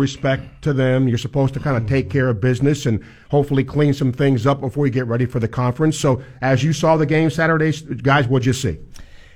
respect to them. You're supposed to kind of take care of business and hopefully clean some things up before you get ready for the conference. So, as you saw the game Saturday, guys, what'd you see?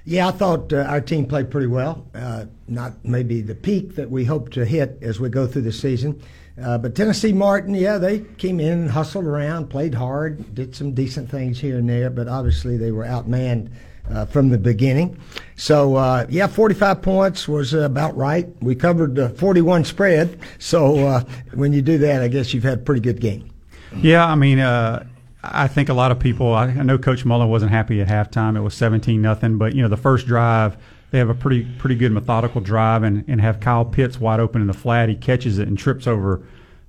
Yeah, I thought uh, our team played pretty well. Uh, not maybe the peak that we hope to hit as we go through the season. Uh, but Tennessee Martin, yeah, they came in, hustled around, played hard, did some decent things here and there, but obviously they were outmanned uh, from the beginning. So, uh, yeah, 45 points was about right. We covered the 41 spread. So, uh, when you do that, I guess you've had a pretty good game. Yeah, I mean, uh, I think a lot of people, I, I know Coach Mullen wasn't happy at halftime. It was 17 nothing, but, you know, the first drive, they have a pretty pretty good methodical drive and, and have Kyle Pitts wide open in the flat. He catches it and trips over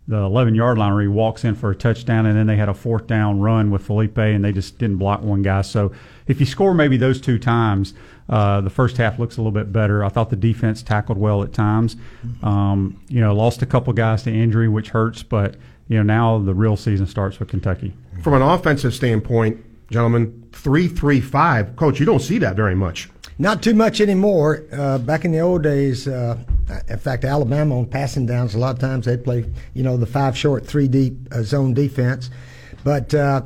the 11 yard line where he walks in for a touchdown, and then they had a fourth down run with Felipe, and they just didn't block one guy. So if you score maybe those two times, uh, the first half looks a little bit better. I thought the defense tackled well at times. Um, you know, lost a couple guys to injury, which hurts, but you know now the real season starts with Kentucky. From an offensive standpoint, gentlemen, three three five. Coach, you don't see that very much. Not too much anymore. Uh, back in the old days, uh, in fact, Alabama on passing downs, a lot of times they'd play, you know, the five short, three deep uh, zone defense. But uh,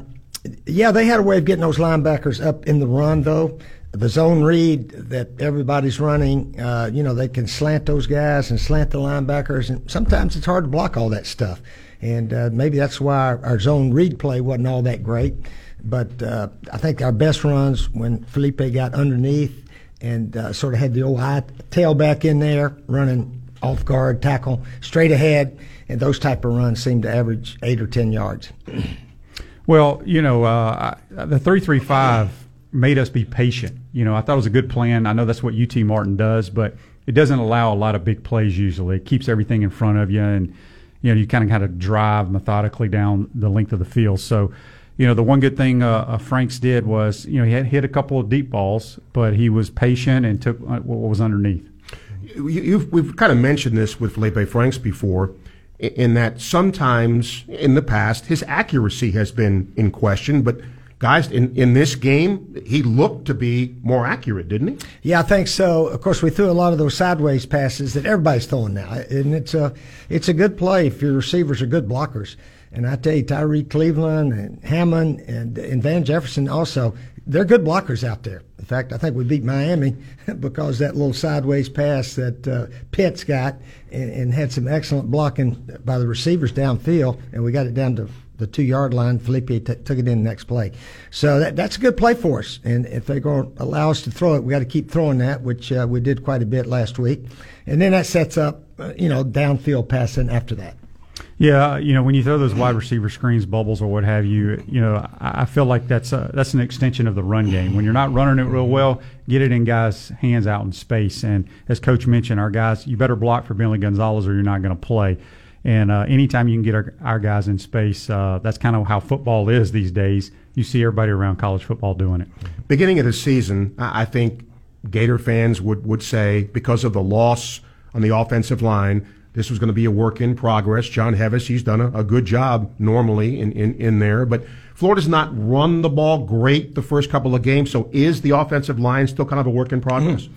yeah, they had a way of getting those linebackers up in the run, though. The zone read that everybody's running, uh, you know, they can slant those guys and slant the linebackers, and sometimes it's hard to block all that stuff. And uh, maybe that's why our, our zone read play wasn't all that great. But uh, I think our best runs when Felipe got underneath and uh, sort of had the old high tailback in there, running off guard, tackle straight ahead, and those type of runs seem to average eight or ten yards. Well, you know, uh, the three three five made us be patient. You know, I thought it was a good plan. I know that's what UT Martin does, but it doesn't allow a lot of big plays usually. It keeps everything in front of you, and you know, you kind of kind of drive methodically down the length of the field. So you know, the one good thing uh, uh, Franks did was, you know, he had hit a couple of deep balls, but he was patient and took uh, what was underneath. You've, we've kind of mentioned this with Felipe Franks before, in that sometimes in the past his accuracy has been in question, but guys, in, in this game, he looked to be more accurate, didn't he? Yeah, I think so. Of course, we threw a lot of those sideways passes that everybody's throwing now, and it's a it's a good play if your receivers are good blockers. And I tell you, Tyrie Cleveland and Hammond and, and Van Jefferson also, they're good blockers out there. In fact, I think we beat Miami because that little sideways pass that uh, Pitts got and, and, had some excellent blocking by the receivers downfield, and we got it down to the two yard line. Felipe t- took it in the next play. So that, that's a good play for us. And if they're going to allow us to throw it, we got to keep throwing that, which uh, we did quite a bit last week. And then that sets up, uh, you know, downfield passing after that. Yeah, you know, when you throw those wide receiver screens, bubbles, or what have you, you know, I feel like that's a, that's an extension of the run game. When you're not running it real well, get it in guys' hands out in space. And as Coach mentioned, our guys, you better block for Billy Gonzales, or you're not going to play. And uh, anytime you can get our, our guys in space, uh, that's kind of how football is these days. You see everybody around college football doing it. Beginning of the season, I think Gator fans would, would say because of the loss on the offensive line this was going to be a work in progress. John Hevesy, he's done a, a good job normally in, in, in there, but Florida's not run the ball great the first couple of games. So is the offensive line still kind of a work in progress?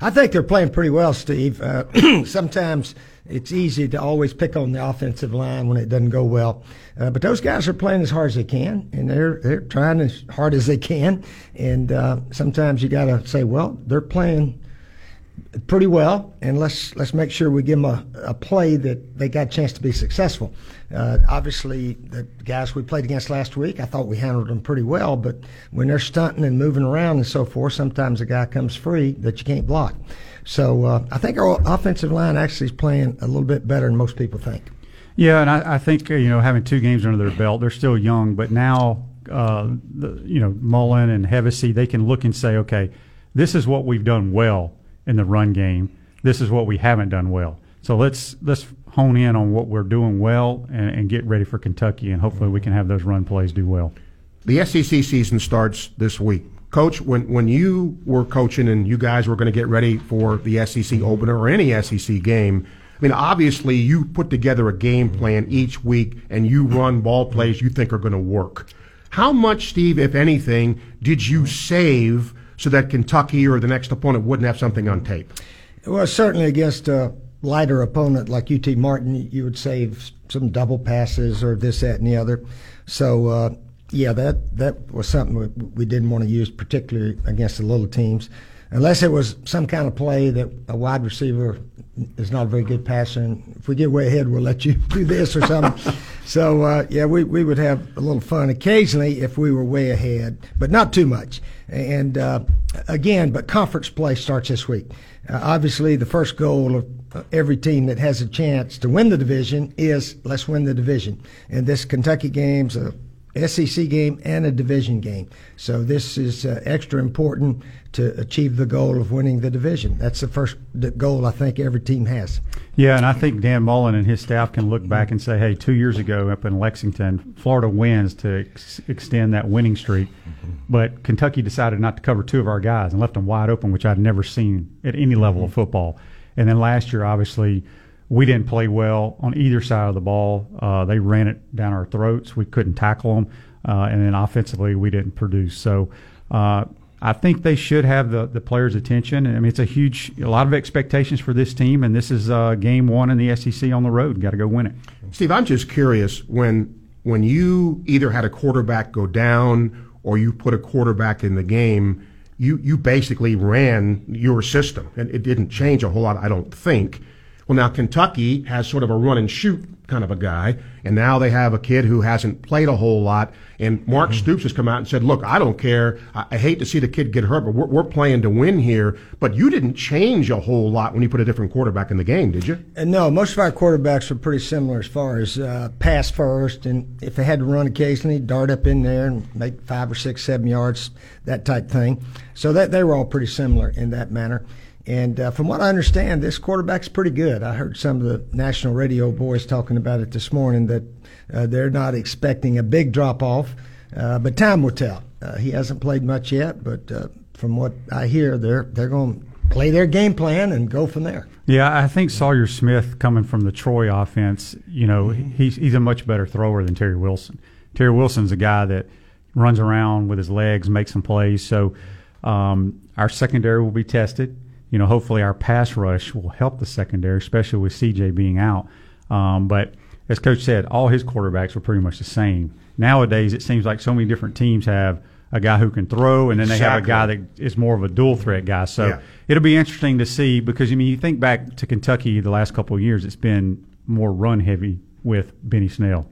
I think they're playing pretty well, Steve. Uh, sometimes it's easy to always pick on the offensive line when it doesn't go well, uh, but those guys are playing as hard as they can, and they're they're trying as hard as they can. And uh, sometimes you got to say, well, they're playing pretty well, and let's let's make sure we give them a, a play that they got a chance to be successful. Uh, obviously, the guys we played against last week, I thought we handled them pretty well, but when they're stunting and moving around and so forth, sometimes a guy comes free that you can't block. So uh, I think our offensive line actually is playing a little bit better than most people think. Yeah, and I, I think uh, you know having two games under their belt, they're still young, but now uh, the, you know Mullen and Hevesy, they can look and say, okay, this is what we've done well in the run game. This is what we haven't done well. So let's let's hone in on what we're doing well and, and get ready for Kentucky, and hopefully we can have those run plays do well. The SEC season starts this week. Coach, when, when you were coaching and you guys were going to get ready for the SEC opener or any SEC game, I mean, obviously you put together a game plan each week and you run ball plays you think are going to work. How much, Steve, if anything, did you save so that Kentucky or the next opponent wouldn't have something on tape? Well, certainly against a lighter opponent like UT Martin, you would save some double passes or this, that, and the other. So, uh, yeah, that that was something we, we didn't want to use, particularly against the little teams, unless it was some kind of play that a wide receiver is not a very good passer. And if we get way ahead, we'll let you do this or something. so, uh, yeah, we, we would have a little fun occasionally if we were way ahead, but not too much. And uh, again, but conference play starts this week. Uh, obviously, the first goal of every team that has a chance to win the division is let's win the division. And this Kentucky game's a SEC game and a division game. So this is uh, extra important to achieve the goal of winning the division. That's the first goal I think every team has. Yeah, and I think Dan Mullen and his staff can look back and say, hey, two years ago up in Lexington, Florida wins to ex- extend that winning streak. Mm-hmm. But Kentucky decided not to cover two of our guys and left them wide open, which I'd never seen at any level mm-hmm. of football. And then last year, obviously, we didn't play well on either side of the ball. Uh, they ran it down our throats. We couldn't tackle them. Uh, and then offensively, we didn't produce. So uh, I think they should have the, the players' attention. I mean, it's a huge, a lot of expectations for this team, and this is uh, game one in the SEC on the road. Got to go win it. Steve, I'm just curious when when you either had a quarterback go down or you put a quarterback in the game you you basically ran your system, and it didn't change a whole lot, I don't think. Well, now Kentucky has sort of a run and shoot kind of a guy, and now they have a kid who hasn't played a whole lot. And Mark mm-hmm. Stoops has come out and said, "Look, I don't care. I, I hate to see the kid get hurt, but we're, we're, playing to win here." But you didn't change a whole lot when you put a different quarterback in the game, did you? And no, most of our quarterbacks were pretty similar as far as uh, pass first, and if they had to run occasionally, dart up in there and make five or six, seven yards, that type thing. So that they were all pretty similar in that manner. And uh, from what I understand, this quarterback's pretty good. I heard some of the national radio boys talking about it this morning that uh, they're not expecting a big drop off, uh, but time will tell. Uh, he hasn't played much yet, but uh, from what I hear, they're they're going to play their game plan and go from there. Yeah, I think Sawyer Smith coming from the Troy offense, you know, mm-hmm. he's he's a much better thrower than Terry Wilson. Terry Wilson's a guy that runs around with his legs, makes some plays. So um, our secondary will be tested you know, hopefully our pass rush will help the secondary, especially with CJ being out. Um, but as Coach said, all his quarterbacks were pretty much the same. Nowadays, it seems like so many different teams have a guy who can throw, and then they exactly. have a guy that is more of a dual threat guy. So yeah. it'll be interesting to see because I mean, you think back to Kentucky the last couple of years, it's been more run heavy with Benny Snell.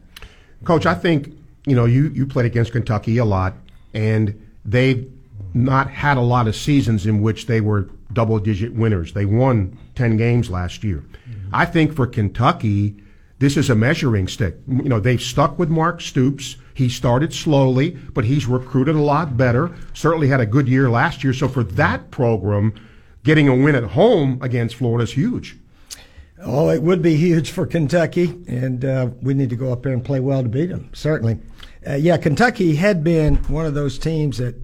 Coach, I think you know you you played against Kentucky a lot, and they've not had a lot of seasons in which they were double digit winners. They won 10 games last year. Mm-hmm. I think for Kentucky, this is a measuring stick. You know, they've stuck with Mark Stoops. He started slowly, but he's recruited a lot better. Certainly had a good year last year. So for that program, getting a win at home against Florida is huge. Oh, it would be huge for Kentucky, and uh, we need to go up there and play well to beat them, certainly. Uh, yeah, Kentucky had been one of those teams that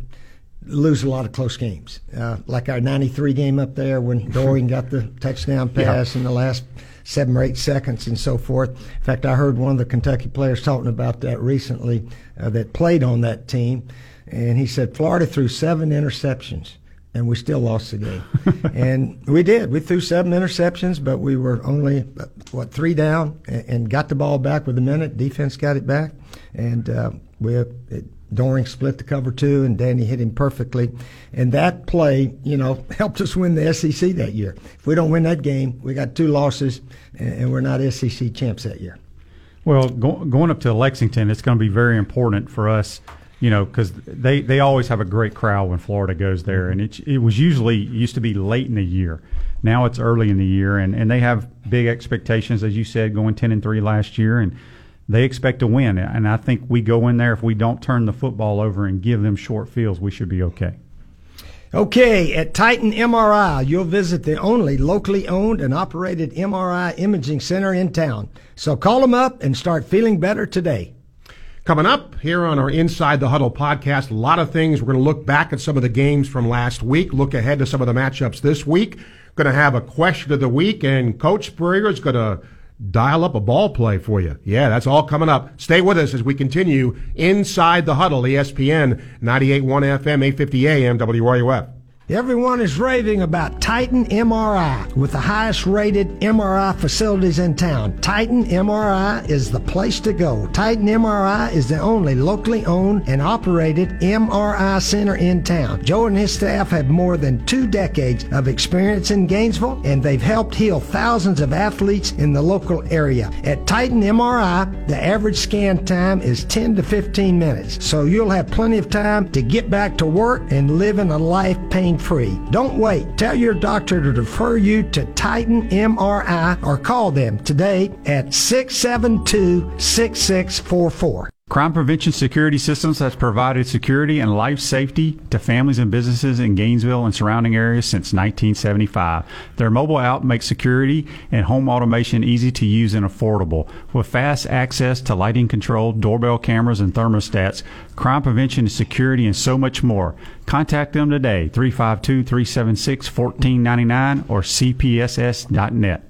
lose a lot of close games. Uh, like our 93 game up there when Doering got the touchdown pass yeah. in the last seven or eight seconds and so forth. In fact, I heard one of the Kentucky players talking about that recently uh, that played on that team. And he said Florida threw seven interceptions and we still lost the game. and we did. We threw seven interceptions, but we were only, uh, what, three down and, and got the ball back with a minute. Defense got it back. And uh, we, it, Doering split the cover two, and Danny hit him perfectly. And that play, you know, helped us win the SEC that year. If we don't win that game, we got two losses, and we're not SEC champs that year. Well, go, going up to Lexington, it's going to be very important for us, you know, because they, they always have a great crowd when Florida goes there, and it it was usually used to be late in the year. Now it's early in the year, and, and they have big expectations, as you said, going ten and three last year, and they expect to win. And I think we go in there, if we don't turn the football over and give them short fields, we should be okay. Okay, at Titan MRI, you'll visit the only locally owned and operated MRI imaging center in town. So call them up and start feeling better today. Coming up here on our Inside the Huddle podcast, a lot of things. We're going to look back at some of the games from last week, look ahead to some of the matchups this week. Going to have a question of the week, and Coach Spurrier is going to dial up a ball play for you. Yeah, that's all coming up. Stay with us as we continue inside the huddle, ESPN 98.1 FM, 850 AM, WRUF. Everyone is raving about Titan MRI with the highest rated MRI facilities in town. Titan MRI is the place to go. Titan MRI is the only locally owned and operated MRI center in town. Joe and his staff have more than two decades of experience in Gainesville and they've helped heal thousands of athletes in the local area. At Titan MRI, the average scan time is 10 to 15 minutes, so you'll have plenty of time to get back to work and living a life pain free. Don't wait. Tell your doctor to refer you to Titan MRI or call them today at 672 6644. Crime Prevention Security Systems has provided security and life safety to families and businesses in Gainesville and surrounding areas since 1975. Their mobile app makes security and home automation easy to use and affordable. With fast access to lighting control, doorbell cameras, and thermostats, crime prevention and security, and so much more. Contact them today, 352 376 1499 or cpss.net.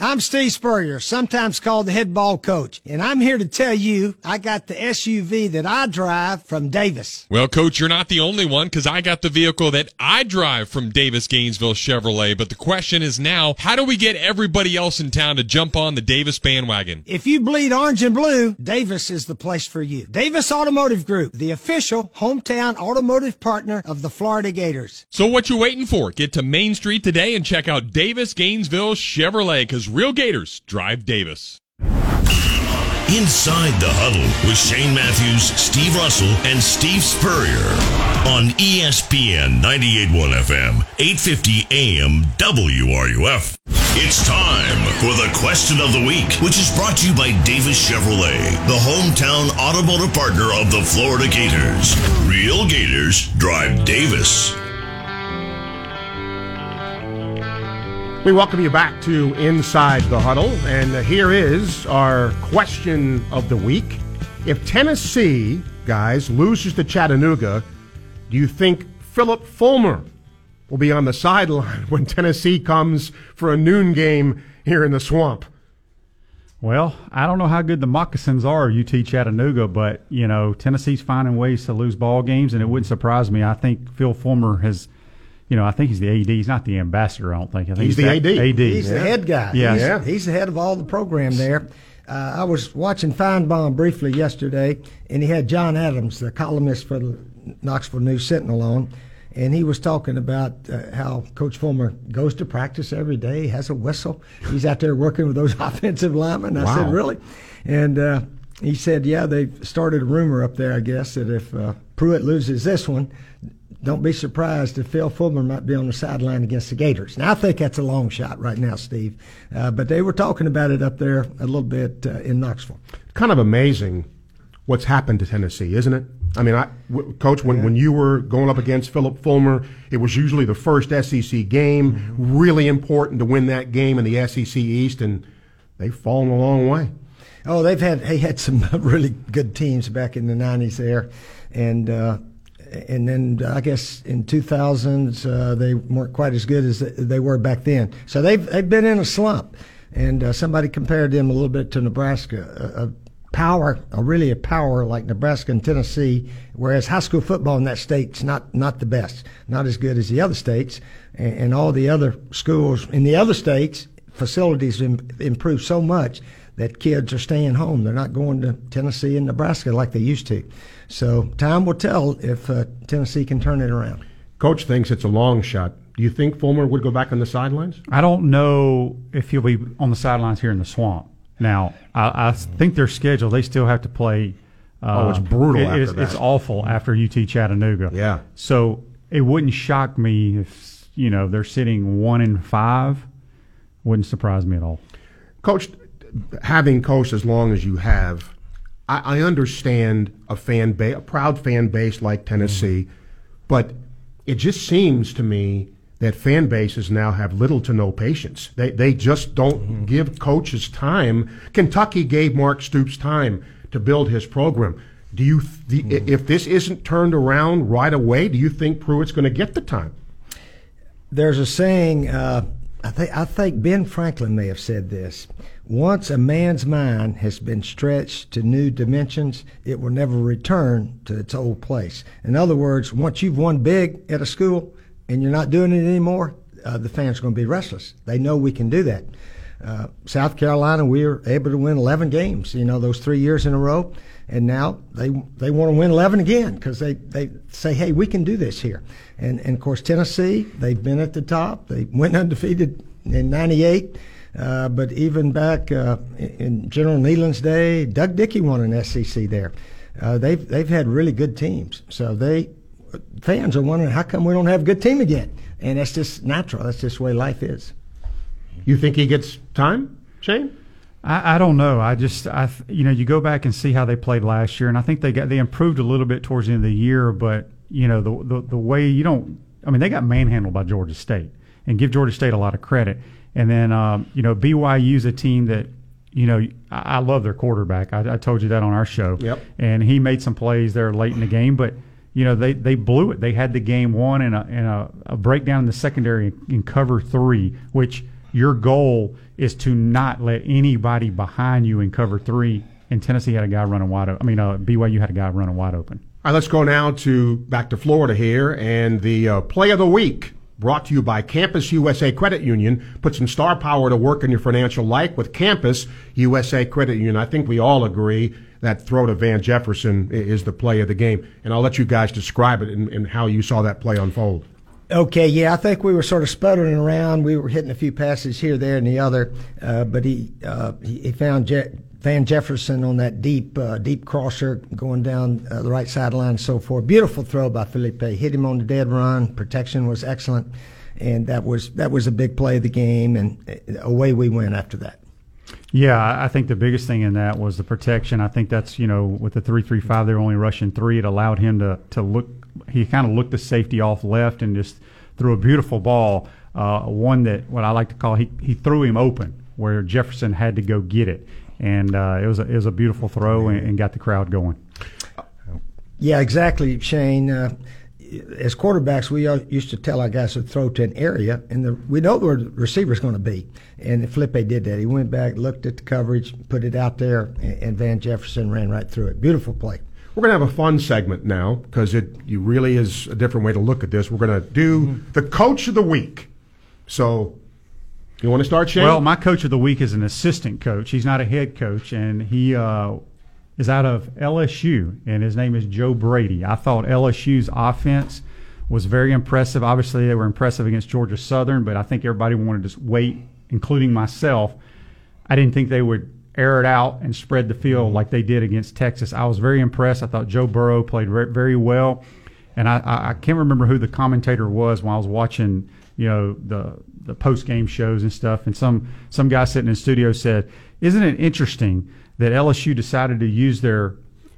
I'm Steve Spurrier, sometimes called the head ball coach, and I'm here to tell you I got the SUV that I drive from Davis. Well, coach, you're not the only one because I got the vehicle that I drive from Davis Gainesville Chevrolet. But the question is now, how do we get everybody else in town to jump on the Davis bandwagon? If you bleed orange and blue, Davis is the place for you. Davis Automotive Group, the official hometown automotive partner of the Florida Gators. So what you waiting for? Get to Main Street today and check out Davis Gainesville Chevrolet because real Gators drive Davis. Inside the Huddle with Shane Matthews, Steve Russell, and Steve Spurrier on ESPN 98.1 FM, 850 AM WRUF. It's time for the question of the week, which is brought to you by Davis Chevrolet, the hometown automotive partner of the Florida Gators. Real Gators drive Davis. We welcome you back to Inside the Huddle, and here is our question of the week. If Tennessee, guys, loses to Chattanooga, do you think Philip Fulmer will be on the sideline when Tennessee comes for a noon game here in the swamp? Well, I don't know how good the moccasins are, UT Chattanooga, but you know Tennessee's finding ways to lose ball games, and it wouldn't surprise me. I think Phil Fulmer has, you know, I think he's the AD. He's not the ambassador. I don't think. I think He's the AD. AD. He's the head guy. Yeah. He's, Yeah. he's the head of all the program there. Uh, I was watching Finebaum briefly yesterday, and he had John Adams, the columnist for the Knoxville News Sentinel, on, and he was talking about uh, how Coach Fulmer goes to practice every day, has a whistle. He's out there working with those offensive linemen. I Wow. said, really? And uh, he said, yeah, they started a rumor up there, I guess, that if uh, Pruitt loses this one, don't be surprised if Phil Fulmer might be on the sideline against the Gators. Now, I think that's a long shot right now, Steve. Uh, but they were talking about it up there a little bit uh, in Knoxville. Kind of amazing what's happened to Tennessee, isn't it? I mean, I, w- Coach, when, when you were going up against Philip Fulmer, it was usually the first SEC game, really important to win that game in the SEC East, and they've fallen a long way. Oh, they've had they had some really good teams back in the '90s there, and uh, and then I guess in 2000s uh, they weren't quite as good as they were back then. So they've they've been in a slump, and uh, somebody compared them a little bit to Nebraska. A, a power, a really a power like Nebraska and Tennessee, whereas high school football in that state's not not the best, not as good as the other states, and, and all the other schools in the other states facilities im- improved so much that kids are staying home. They're not going to Tennessee and Nebraska like they used to. So time will tell if uh, Tennessee can turn it around. Coach thinks it's a long shot. Do you think Fulmer would go back on the sidelines? I don't know if he'll be on the sidelines here in the swamp. Now, I, I think their schedule, they still have to play. Uh, Oh, it's brutal it- after it's, that. it's awful after UT Chattanooga. Yeah. So it wouldn't shock me if, you know, they're sitting one in five. Wouldn't surprise me at all. Coach, having coached as long as you have, I, I understand a fan base, a proud fan base like Tennessee, but it just seems to me that fan bases now have little to no patience. They they just don't give coaches time. Kentucky gave Mark Stoops time to build his program. Do you, the, if this isn't turned around right away, do you think Pruitt's going to get the time? There's a saying. Uh, I think I think Ben Franklin may have said this. Once a man's mind has been stretched to new dimensions, it will never return to its old place. In other words, once you've won big at a school and you're not doing it anymore, uh, the fans are going to be restless. They know we can do that. Uh, South Carolina, we were able to win 11 games, you know, those three years in a row. And now they they want to win 11 again because they, they say, hey, we can do this here. And, and of course, Tennessee, they've been at the top. They went undefeated in 98. Uh, but even back uh, in General Neyland's day, Doug Dickey won an SEC there. Uh, they've they've had really good teams. So they fans are wondering how come we don't have a good team again. And that's just natural. That's just the way life is. You think he gets time, Shane? I, I don't know. I just, I, you know, you go back and see how they played last year, and I think they got they improved a little bit towards the end of the year. But you know, the the, the way you don't, I mean, they got manhandled by Georgia State, and give Georgia State a lot of credit. And then, um, you know, BYU's a team that, you know, I, I love their quarterback. I, I told you that on our show. Yep. And he made some plays there late in the game, but you know they, they blew it. They had the game won and a and a, a breakdown in the secondary in cover three, which your goal is to not let anybody behind you in cover three. And Tennessee had a guy running wide open. I mean, uh, BYU had a guy running wide open. All right, let's go now to back to Florida here, and the uh, play of the week brought to you by Campus USA Credit Union. Put some star power to work in your financial life with Campus USA Credit Union. I think we all agree that throw to Van Jefferson is the play of the game, and I'll let you guys describe it and, and how you saw that play unfold. Okay, yeah, I think we were sort of sputtering around. We were hitting a few passes here, there, and the other, uh, but he, uh, he found Je- Van Jefferson on that deep uh, deep crosser going down uh, the right sideline and so forth. Beautiful throw by Felipe. Hit him on the dead run. Protection was excellent, and that was that was a big play of the game. And uh, away we went after that. Yeah, I think the biggest thing in that was the protection. I think that's you know with the three three five, they're only rushing three. It allowed him to to look. He kind of looked the safety off left and just threw a beautiful ball. Uh, one that what I like to call he he threw him open where Jefferson had to go get it, and uh, it was a, it was a beautiful throw and, and got the crowd going. Yeah, exactly, Shane. Uh, as quarterbacks, we used to tell our guys to throw to an area, and the, we know where the receiver's going to be. And Felipe did that. He went back, looked at the coverage, put it out there, and, and Van Jefferson ran right through it. Beautiful play. We're going to have a fun segment now because it you really is a different way to look at this. We're going to do the coach of the week. So, you want to start, Shane? Well, my coach of the week is an assistant coach. He's not a head coach, and he uh, is out of LSU, and his name is Joe Brady. I thought LSU's offense was very impressive. Obviously, they were impressive against Georgia Southern, but I think everybody wanted to wait, including myself. I didn't think they would air it out and spread the field like they did against Texas. I was very impressed. I thought Joe Burrow played very well, and I, I can't remember who the commentator was when I was watching, you know, the the post game shows and stuff. And some some guy sitting in the studio said, "Isn't it interesting that LSU decided to use their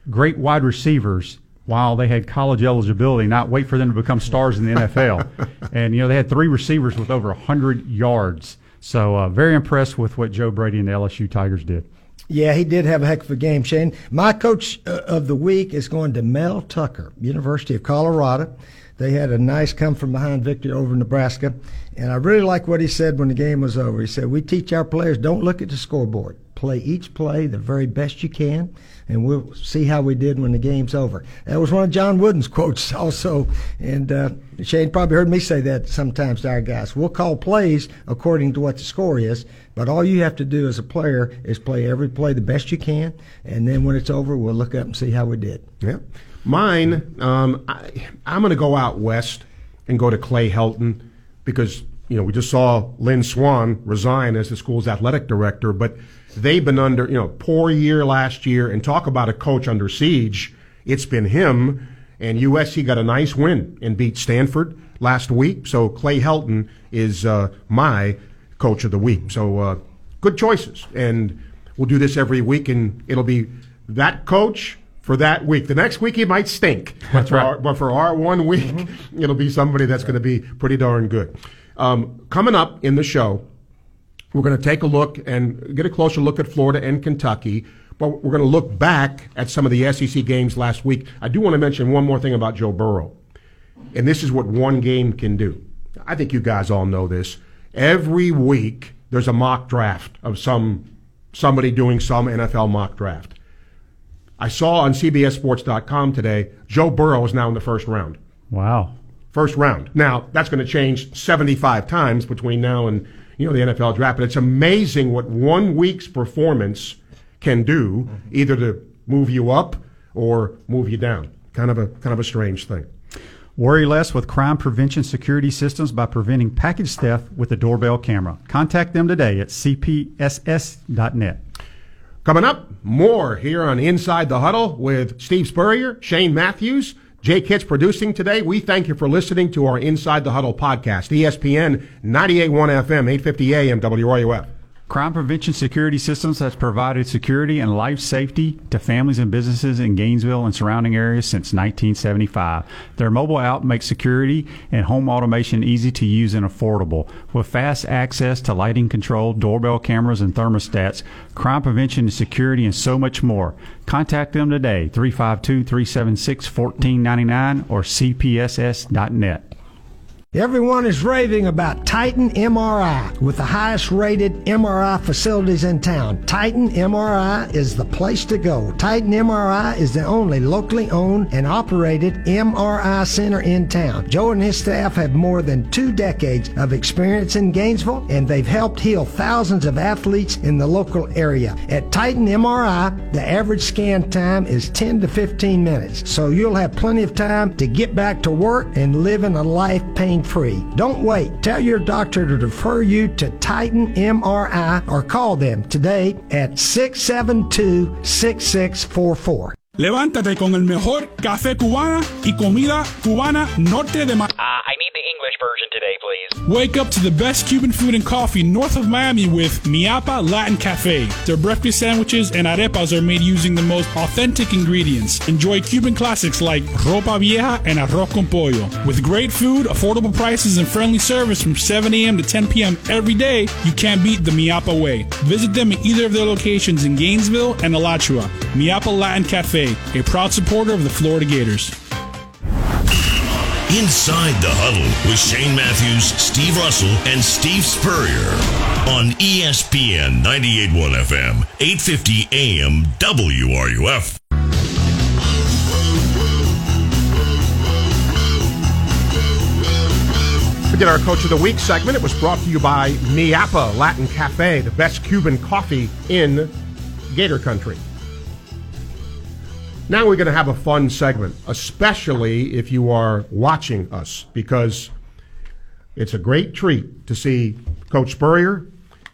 great wide receivers?" While they had college eligibility, not wait for them to become stars in the NFL, and you know they had three receivers with over hundred yards. So uh, very impressed with what Joe Brady and the LSU Tigers did. Yeah, he did have a heck of a game, Shane. My coach uh, of the week is going to Mel Tucker, University of Colorado. They had a nice come from behind victory over Nebraska. And I really like what he said when the game was over. He said, We teach our players don't look at the scoreboard. Play each play the very best you can, and we'll see how we did when the game's over. That was one of John Wooden's quotes also. And uh, Shane probably heard me say that sometimes to our guys. We'll call plays according to what the score is, but all you have to do as a player is play every play the best you can, and then when it's over, we'll look up and see how we did. Yeah. Mine, um, I, I'm going to go out west and go to Clay Helton because, you know, we just saw Lynn Swann resign as the school's athletic director, but they've been under, you know, poor year last year. And talk about a coach under siege. It's been him. And USC got a nice win and beat Stanford last week. So Clay Helton is uh, my coach of the week. So uh, good choices. And we'll do this every week, and it'll be that coach for that week. The next week he might stink. That's for right. Our, but for our one week, it'll be somebody that's going to be pretty darn good. Um, coming up in the show, we're going to take a look and get a closer look at Florida and Kentucky, but we're going to look back at some of the SEC games last week. I do want to mention one more thing about Joe Burrow, and this is what one game can do. I think you guys all know this. Every week there's a mock draft of some somebody doing some NFL mock draft. I saw on CBSSports.com today Joe Burrow is now in the first round Wow. first round. Now that's going to change 75 times between now and you know the NFL draft, but it's amazing what one week's performance can do, either to move you up or move you down. Kind of a kind of a strange thing. Worry less with crime prevention security systems by preventing package theft with a doorbell camera. Contact them today at cpss.net. Coming up, more here on Inside the Huddle with Steve Spurrier, Shane Matthews, Jay Kitts producing today. We thank you for listening to our Inside the Huddle podcast, ESPN 98.1 FM, 850 AM, WRUF. Crime Prevention Security Systems has provided security and life safety to families and businesses in Gainesville and surrounding areas since 1975. Their mobile app makes security and home automation easy to use and affordable. With fast access to lighting control, doorbell cameras, and thermostats, crime prevention and security, and so much more. Contact them today, 352 376 1499 or cpss.net. Everyone is raving about Titan MRI with the highest rated MRI facilities in town. Titan MRI is the place to go. Titan MRI is the only locally owned and operated MRI center in town. Joe and his staff have more than two decades of experience in Gainesville and they've helped heal thousands of athletes in the local area. At Titan MRI, the average scan time is 10 to 15 minutes, so you'll have plenty of time to get back to work and living a life pain free. Don't wait. Tell your doctor to refer you to Titan MRI or call them today at 672 6644. Levántate con el mejor café cubana y comida cubana norte de Miami. Uh, I need the English version today, please. Wake up to the best Cuban food and coffee north of Miami with Miapa Latin Cafe. Their breakfast sandwiches and arepas are made using the most authentic ingredients. Enjoy Cuban classics like ropa vieja and arroz con pollo. With great food, affordable prices, and friendly service from 7 a.m. to 10 p.m. every day, you can't beat the Miapa way. Visit them at either of their locations in Gainesville and Alachua. Miapa Latin Cafe, a proud supporter of the Florida Gators. Inside the Huddle with Shane Matthews, Steve Russell, and Steve Spurrier on ESPN 98.1 FM, 850 AM, WRUF. We did our Coach of the Week segment. It was brought to you by Miapa Latin Cafe, the best Cuban coffee in Gator Country. Now we're going to have a fun segment, especially if you are watching us, because it's a great treat to see Coach Spurrier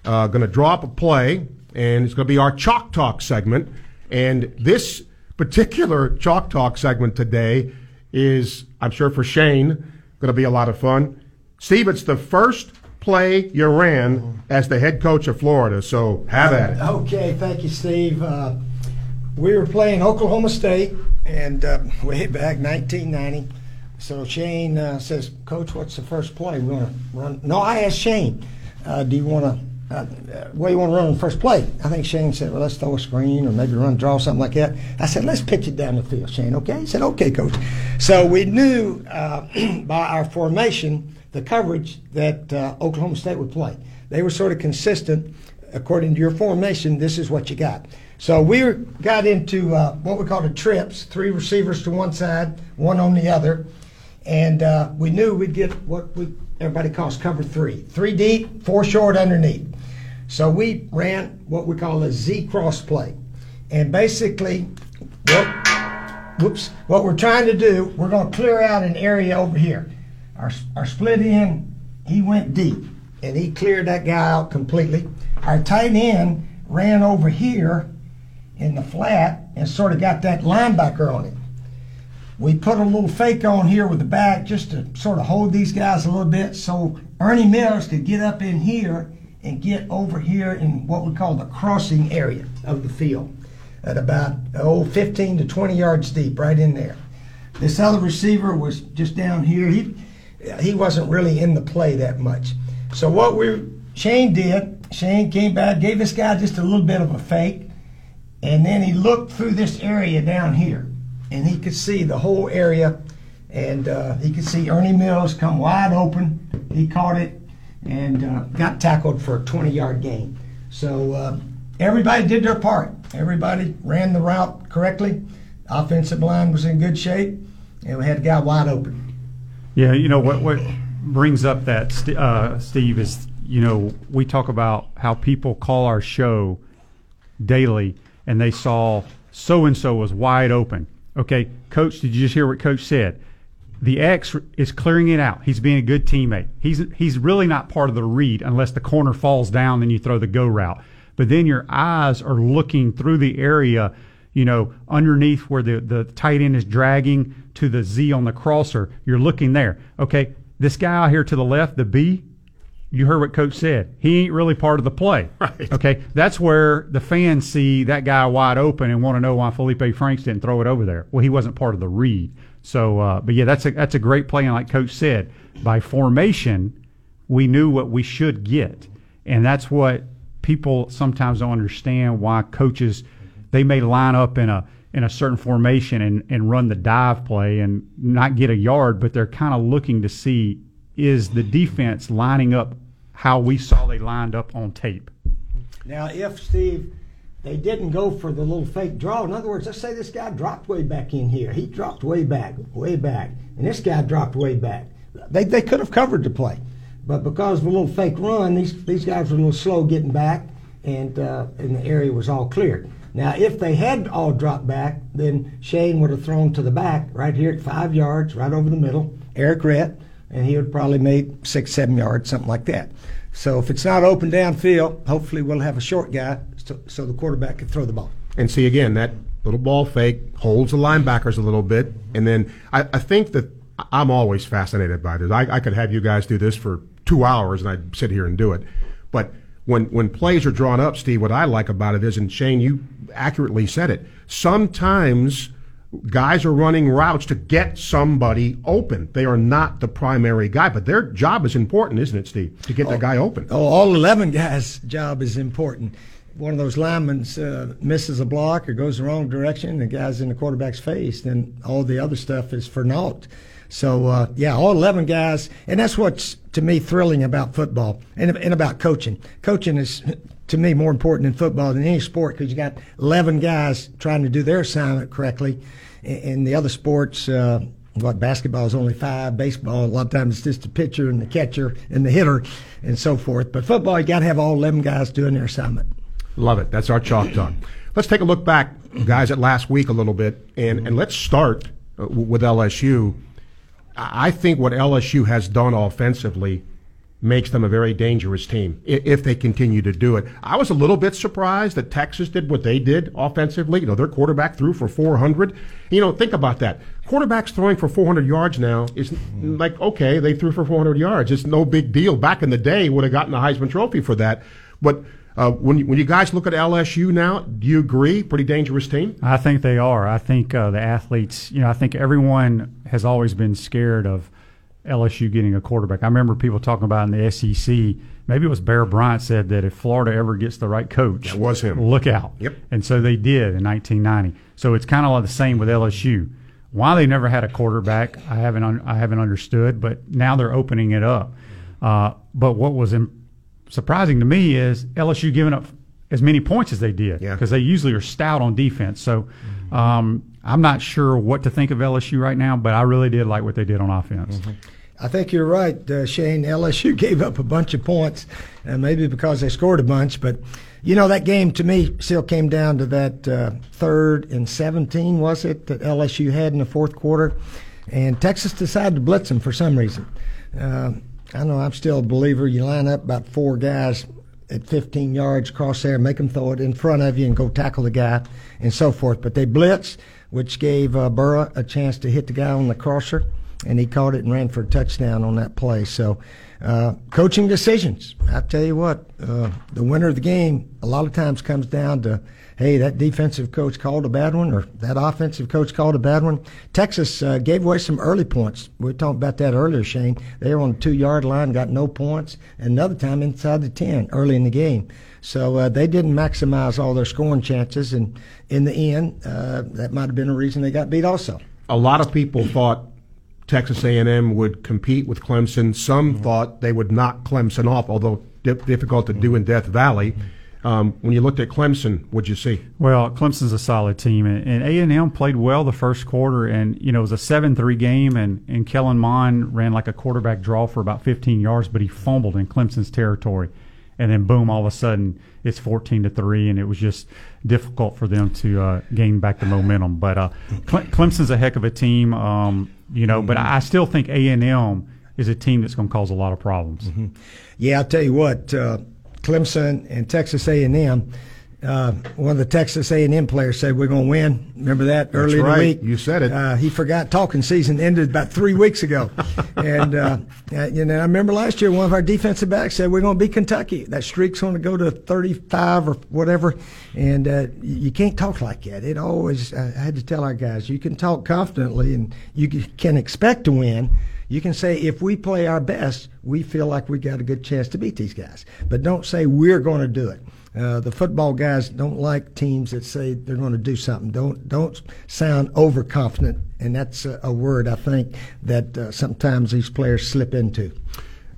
uh, going to draw up a play, and it's going to be our Chalk Talk segment. And this particular Chalk Talk segment today is, I'm sure for Shane, going to be a lot of fun. Steve, it's the first play you ran as the head coach of Florida, so have at it. Okay, thank you, Steve. Uh, we were playing Oklahoma State, and uh, way back 1990. So Shane uh, says, "Coach, what's the first play? We want to run." No, I asked Shane, uh, "Do you want to? Uh, uh, do you want to run the first play?" I think Shane said, "Well, let's throw a screen or maybe run draw something like that." I said, "Let's pitch it down the field, Shane." Okay, he said, "Okay, Coach." So we knew uh, by our formation the coverage that uh, Oklahoma State would play. They were sort of consistent according to your formation. This is what you got. So we got into uh, what we call the trips: three receivers to one side, one on the other, and uh, we knew we'd get what we everybody calls cover three: three deep, four short underneath. So we ran what we call a Z cross play, and basically, what whoops, what we're trying to do, we're going to clear out an area over here. Our, our split end, he went deep, and he cleared that guy out completely. Our tight end ran over here in the flat and sort of got that linebacker on him. We put a little fake on here with the back just to sort of hold these guys a little bit so Ernie Mills could get up in here and get over here in what we call the crossing area of the field. at about oh 15 to 20 yards deep, right in there. This other receiver was just down here. He he wasn't really in the play that much. So what we Shane did, Shane came back, gave this guy just a little bit of a fake, and then he looked through this area down here, and he could see the whole area, and uh, he could see Ernie Mills come wide open. He caught it and uh, got tackled for a 20-yard gain. So uh, everybody did their part. Everybody ran the route correctly. Offensive line was in good shape, and we had a guy wide open. Yeah, you know what what brings up that uh, Steve is you know we talk about how people call our show daily and they saw so and so was wide open. Okay, coach, did you just hear what coach said? The X is clearing it out. He's being a good teammate. He's he's really not part of the read unless the corner falls down, then you throw the go route. But then your eyes are looking through the area, you know, underneath where the, the tight end is dragging to the Z on the crosser. You're looking there. Okay, this guy out here to the left, the B, you heard what coach said. He ain't really part of the play. Right. Okay. That's where the fans see that guy wide open and want to know why Felipe Franks didn't throw it over there. Well, he wasn't part of the read. So, uh, but yeah, that's a that's a great play. And like coach said, by formation, we knew what we should get, and that's what people sometimes don't understand why coaches they may line up in a in a certain formation and, and run the dive play and not get a yard, but they're kind of looking to see is the defense lining up how we saw they lined up on tape. Now, if Steve, they didn't go for the little fake draw. In other words, let's say this guy dropped way back in here. He dropped way back, way back, and this guy dropped way back. They, they could have covered the play, but because of a little fake run, these these guys were a little slow getting back, and uh, and the area was all cleared. Now, if they had all dropped back, then Shane would have thrown to the back right here at five yards, right over the middle. Errict Rhett and he would probably made six, seven yards, something like that. So if it's not open downfield, hopefully we'll have a short guy so, so the quarterback can throw the ball. And see again that little ball fake holds the linebackers a little bit, and then I, I think that I'm always fascinated by this. I, I could have you guys do this for two hours, and I'd sit here and do it. But when when plays are drawn up, Steve, what I like about it is, and Shane, you accurately said it. Sometimes guys are running routes to get somebody open. They are not the primary guy, but their job is important, isn't it, Steve? To get oh, that guy open. Oh, all 11 guys' job is important. One of those linemen uh, misses a block or goes the wrong direction, the guy's in the quarterback's face, then all the other stuff is for naught. So, uh, yeah, all 11 guys, and that's what's to me thrilling about football and, and about coaching. Coaching is to me more important in football than any sport because you got 11 guys trying to do their assignment correctly. In the other sports, uh, what basketball is only five, baseball a lot of times it's just the pitcher and the catcher and the hitter and so forth. But football, you got to have all 11 guys doing their assignment. Love it. That's our chalk talk. Let's take a look back, guys, at last week a little bit, and, and let's start uh, with LSU. I think what LSU has done offensively makes them a very dangerous team if they continue to do it. I was a little bit surprised that Texas did what they did offensively. You know, their quarterback threw for 400. You know, think about that. Quarterbacks throwing for 400 yards now is like, okay, they threw for 400 yards. It's no big deal. Back in the day, would have gotten the Heisman Trophy for that. But uh, when, you, when you guys look at LSU now, do you agree? Pretty dangerous team? I think they are. I think uh, the athletes, you know, I think everyone has always been scared of LSU getting a quarterback. I remember people talking about in the SEC. Maybe it was Bear Bryant said that if Florida ever gets the right coach, that was him. Look out. Yep. And so they did in 1990. So it's kind of like the same with LSU. Why they never had a quarterback, I haven't un- I haven't understood. But now they're opening it up. Uh, but what was Im- surprising to me is LSU giving up as many points as they did because yeah. they usually are stout on defense. So um, I'm not sure what to think of LSU right now, but I really did like what they did on offense. Mm-hmm. I think you're right, uh, Shane. LSU gave up a bunch of points, uh, maybe because they scored a bunch. But, you know, that game to me still came down to that uh, third and 17, was it, that LSU had in the fourth quarter. And Texas decided to blitz them for some reason. Uh, I know I'm still a believer. You line up about four guys at 15 yards across there, make them throw it in front of you and go tackle the guy and so forth. But they blitzed, which gave uh, a chance to hit the guy on the crosser and he caught it and ran for a touchdown on that play. So Uh, coaching decisions. I tell you what, uh, the winner of the game a lot of times comes down to, hey, that defensive coach called a bad one, or that offensive coach called a bad one. Texas uh, gave away some early points. We talked about that earlier, Shane. They were on the two yard line, got no points. Another time inside the ten early in the game. So uh, they didn't maximize all their scoring chances, and in the end, uh, that might have been a reason they got beat. Also, a lot of people thought Texas A&M would compete with Clemson. Some mm-hmm. thought they would knock Clemson off, although difficult to do in Death Valley. Um, when you looked at Clemson, what'd you see? Well, Clemson's a solid team, and A and M played well the first quarter, and you know it was a seven-three game, and and Kellen Mond ran like a quarterback draw for about 15 yards, but he fumbled in Clemson's territory, and then boom, all of a sudden it's 14 to three, and it was just difficult for them to uh, gain back the momentum. But uh, Clemson's a heck of a team. Um, you know. Mm-hmm. But I still think A and M is a team that's going to cause a lot of problems. Mm-hmm. Yeah, I'll tell you what, uh, Clemson and Texas A and M uh, one of the Texas A&M players said we're going to win. Remember that early right. in the week? You said it. Uh, he forgot talking season ended about three weeks ago, and uh, you know I remember last year one of our defensive backs said we're going to beat Kentucky. That streak's going to go to 35 or whatever, and uh, you can't talk like that. It always I had to tell our guys you can talk confidently and you can expect to win. You can say if we play our best, we feel like we got a good chance to beat these guys, but don't say we're going to do it. Uh, the football guys don't like teams that say they're going to do something. Don't don't sound overconfident, and that's a, a word I think that uh, sometimes these players slip into.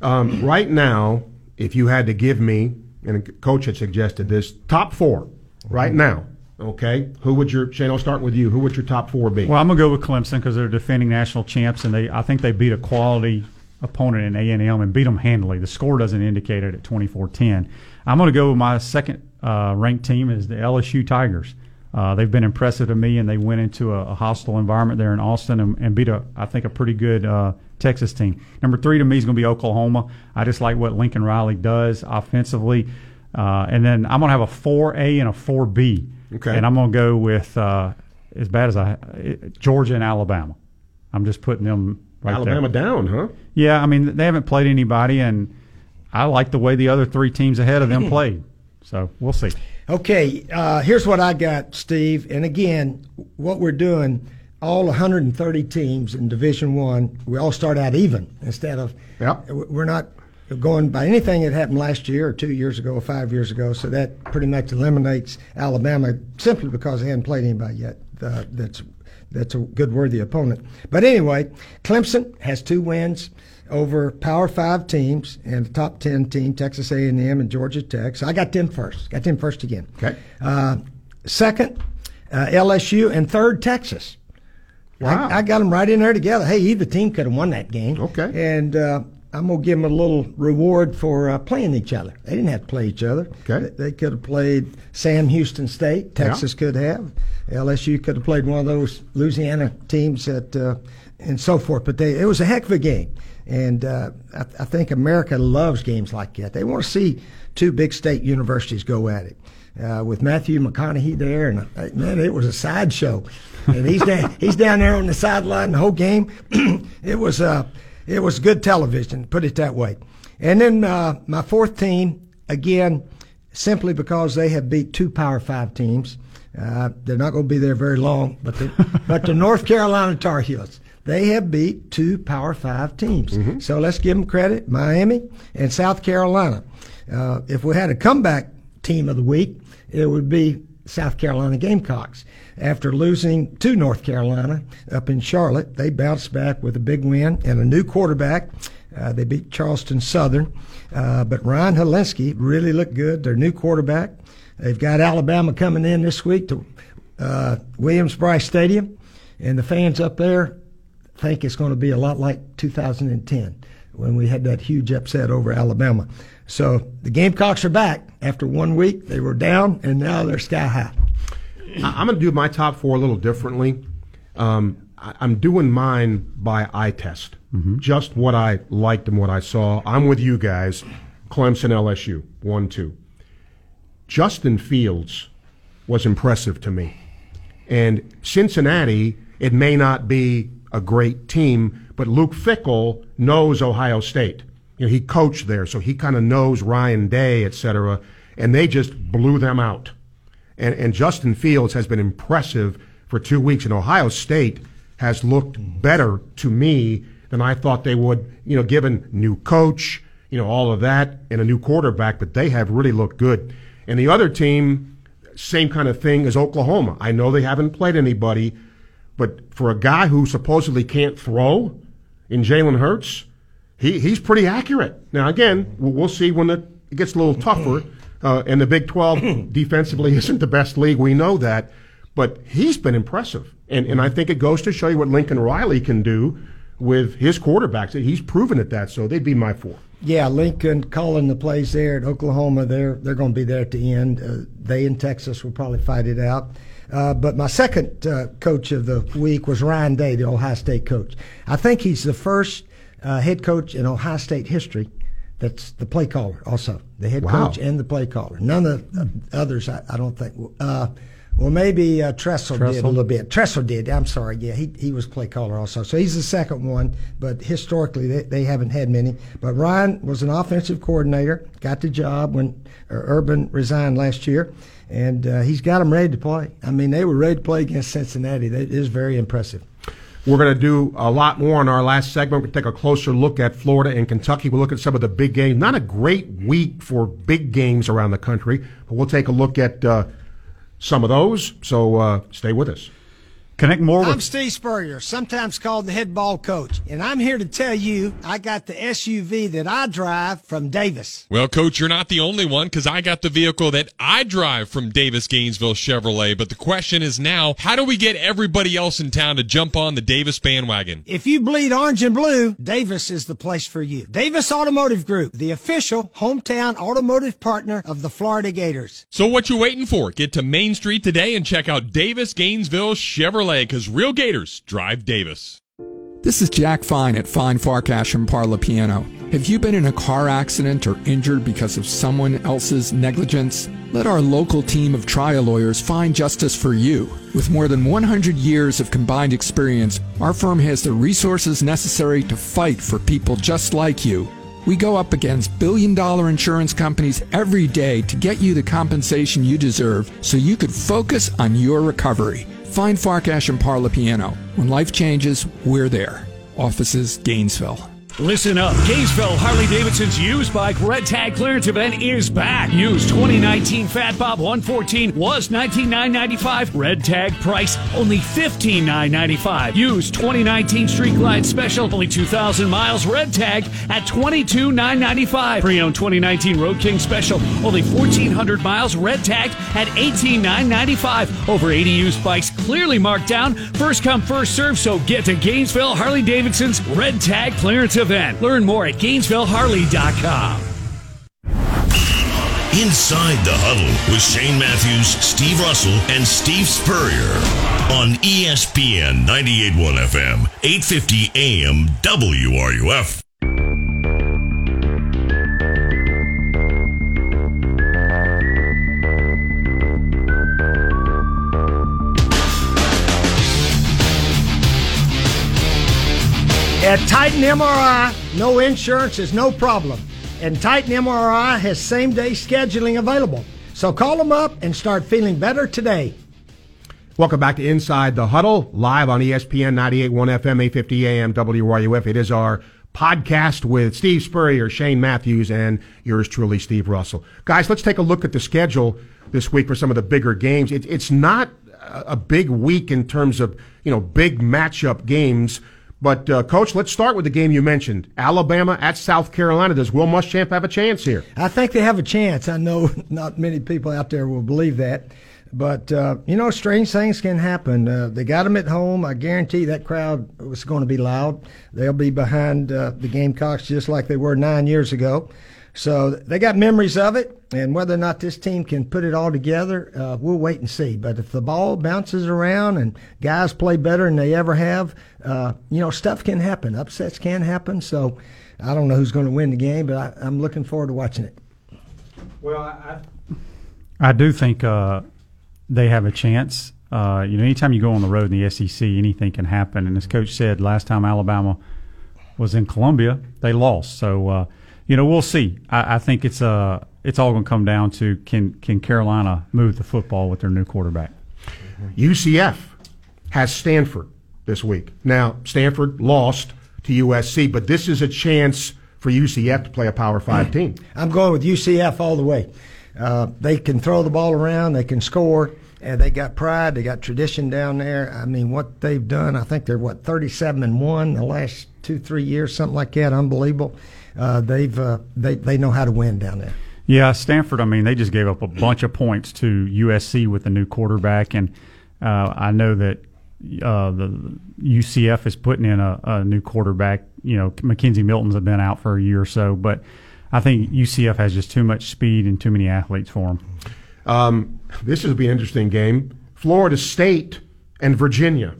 Um, right now, if you had to give me, and a coach had suggested this, top four right now. Okay, who would your Shane? I'll start with you. Who would your top four be? Well, I'm gonna go with Clemson because they're defending national champs, and they I think they beat a quality opponent in A and M and beat them handily. The score doesn't indicate it at 24-10. I'm going to go with my second uh, ranked team is the LSU Tigers. Uh, they've been impressive to me, and they went into a, a hostile environment there in Austin and, and, beat a, I think, a pretty good uh, Texas team. Number three to me is going to be Oklahoma. I just like what Lincoln Riley does offensively, uh, and then I'm going to have a 4A and a 4B. Okay. And I'm going to go with uh, as bad as I Georgia and Alabama. I'm just putting them right Alabama there. down, huh? Yeah, I mean they haven't played anybody, and I like the way the other three teams ahead of them played. So we'll see. Okay, uh, here's what I got, Steve. And again, what we're doing, all 130 teams in Division One, we all start out even instead of. Yep. We're not going by anything that happened last year or two years ago or five years ago. So that pretty much eliminates Alabama simply because they hadn't played anybody yet. Uh, that's that's a good worthy opponent. But anyway, Clemson has two wins over Power Five teams and the top ten team, Texas A&M and Georgia Tech. So I got them first. Got them first again. Okay. Uh, second, uh, LSU, and third, Texas. Wow. I, I, got them right in there together. Hey, either team could have won that game. Okay. And uh, I'm gonna give them a little reward for uh, playing each other. They didn't have to play each other. Okay. They, they could have played Sam Houston State. Texas yeah. could have. LSU could have played one of those Louisiana teams that, uh, and so forth. But they, it was a heck of a game. And uh, I, I, think America loves games like that. They want to see two big state universities go at it. Uh, with Matthew McConaughey there, and uh, man, it was a sideshow. And he's down, he's down there on the sideline the whole game. it was uh, it was good television, put it that way. And then uh, my fourth team, again, simply because they have beat two Power Five teams. Uh, they're not going to be there very long, but the, but the North Carolina Tar Heels. They have beat two Power Five teams. Mm-hmm. So let's give them credit Miami and South Carolina. Uh, if we had a comeback team of the week, it would be South Carolina Gamecocks. After losing to North Carolina up in Charlotte, they bounced back with a big win and a new quarterback. Uh, they beat Charleston Southern. Uh, but Ryan Hilinski really looked good, their new quarterback. They've got Alabama coming in this week to uh, Williams-Brice Stadium, and the fans up there think it's going to be a lot like 2010 when we had that huge upset over Alabama. So the Gamecocks are back after one week. They were down, and now they're sky high. I'm going to do my top four a little differently. Um, I'm doing mine by eye test, mm-hmm. just what I liked and what I saw. I'm with you guys. Clemson, LSU, one, two. Justin Fields was impressive to me. And Cincinnati, it may not be a great team, but Luke Fickell knows Ohio State. You know, he coached there, so he kind of knows Ryan Day, et cetera, and they just blew them out. And, and Justin Fields has been impressive for two weeks, and Ohio State has looked better to me than I thought they would, you know, given new coach, you know, all of that, and a new quarterback, but they have really looked good. And the other team, same kind of thing as Oklahoma. I know they haven't played anybody, but for a guy who supposedly can't throw in Jalen Hurts, he, he's pretty accurate. Now, again, we'll, we'll see when it, it gets a little tougher. Uh, and the Big 12 defensively isn't the best league. We know that. But he's been impressive. And, and I think it goes to show you what Lincoln Riley can do with his quarterbacks. He's proven at that. So they'd be my four. Yeah, Lincoln calling the plays there at Oklahoma. They're they're going to be there at the end. Uh, they in Texas will probably fight it out. Uh, but my second uh, coach of the week was Ryan Day, the Ohio State coach. I think he's the first uh, head coach in Ohio State history that's the play caller, also the head Wow. coach and the play caller. None of the others, I, I don't think. Uh, well, maybe uh, Tressel, did a little bit. Tressel did. I'm sorry. Yeah, he he was play caller also. So he's the second one. But historically, they, they haven't had many. But Ryan was an offensive coordinator. Got the job when uh, Urban resigned last year, and uh, he's got them ready to play. I mean, they were ready to play against Cincinnati. That is very impressive. We're going to do a lot more in our last segment. To take a closer look at Florida and Kentucky. We'll look at some of the big games. Not a great week for big games around the country, but we'll take a look at uh, some of those. So uh, stay with us. Connect more I'm Steve Spurrier, sometimes called the head ball coach, and I'm here to tell you I got the SUV that I drive from Davis. Well, Coach, you're not the only one because I got the vehicle that I drive from Davis Gainesville Chevrolet. But the question is now, how do we get everybody else in town to jump on the Davis bandwagon? If you bleed orange and blue, Davis is the place for you. Davis Automotive Group, the official hometown automotive partner of the Florida Gators. So what you waiting for? Get to Main Street today and check out Davis Gainesville Chevrolet because real Gators drive Davis. This is Jack Fine at Fine Farkash and Parlapiano. Have you been in a car accident or injured because of someone else's negligence? Let our local team of trial lawyers find justice for you. With more than 100 years of combined experience, our firm has the resources necessary to fight for people just like you. We go up against billion dollar insurance companies every day to get you the compensation you deserve so you could focus on your recovery. Fine Farkash and Parlapiano. When life changes, we're there. Offices, Gainesville. Listen up. Gainesville Harley Davidson's used bike red tag clearance event is back. Used 2019 Fat Bob 114 was 19,995. Red tag price only 15,995. Used 2019 Street Glide Special only 2,000 miles. Red tag at $22,995. Pre-owned 2019 Road King Special only 1,400 miles. Red tag at 18,995. Over 80 used bikes clearly marked down. First come, first serve. So get to Gainesville Harley Davidson's red tag clearance event. Learn more at GainesvilleHarley.com. Inside the Huddle with Shane Matthews, Steve Russell, and Steve Spurrier on ESPN 98.1 FM, 850 AM WRUF. At Titan MRI, no insurance is no problem. And Titan MRI has same day scheduling available. So call them up and start feeling better today. Welcome back to Inside the Huddle, live on ESPN 98.1 FM, 850 AM, WRUF. It is our podcast with Steve Spurrier, Shane Matthews, and yours truly, Steve Russell. Guys, let's take a look at the schedule this week for some of the bigger games. It, it's not a big week in terms of, you know, big matchup games. But, uh, Coach, let's start with the game you mentioned. Alabama at South Carolina. Does Will Muschamp have a chance here? I think they have a chance. I know not many people out there will believe that. But, uh, you know, strange things can happen. Uh, they got them at home. I guarantee that crowd was going to be loud. They'll be behind uh, the Gamecocks just like they were nine years ago. So they got memories of it. And whether or not this team can put it all together, uh, we'll wait and see. But if the ball bounces around and guys play better than they ever have, uh, you know, stuff can happen. Upsets can happen. So I don't know who's going to win the game, but I, I'm looking forward to watching it. Well, I, I do think uh, they have a chance. Uh, you know, anytime you go on the road in the SEC, anything can happen. And as Coach said, last time Alabama was in Columbia, they lost. So uh, you know, we'll see. I, I think it's uh, it's all going to come down to can can Carolina move the football with their new quarterback. UCF has Stanford this week. Now, Stanford lost to USC, but this is a chance for UCF to play a Power Five team. I'm going with UCF all the way. Uh, they can throw the ball around, they can score, and they got pride, they got tradition down there. I mean, what they've done, I think they're what 37 and one the last two, three years, something like that. Unbelievable. Uh, they've uh, they they know how to win down there. Yeah, Stanford. I mean, they just gave up a bunch of points to USC with the new quarterback, and uh, I know that uh, the UCF is putting in a, a, new quarterback. You know, McKenzie Milton's have been out for a year or so, but I think UCF has just too much speed and too many athletes for them. Um, this will be an interesting game. Florida State and Virginia.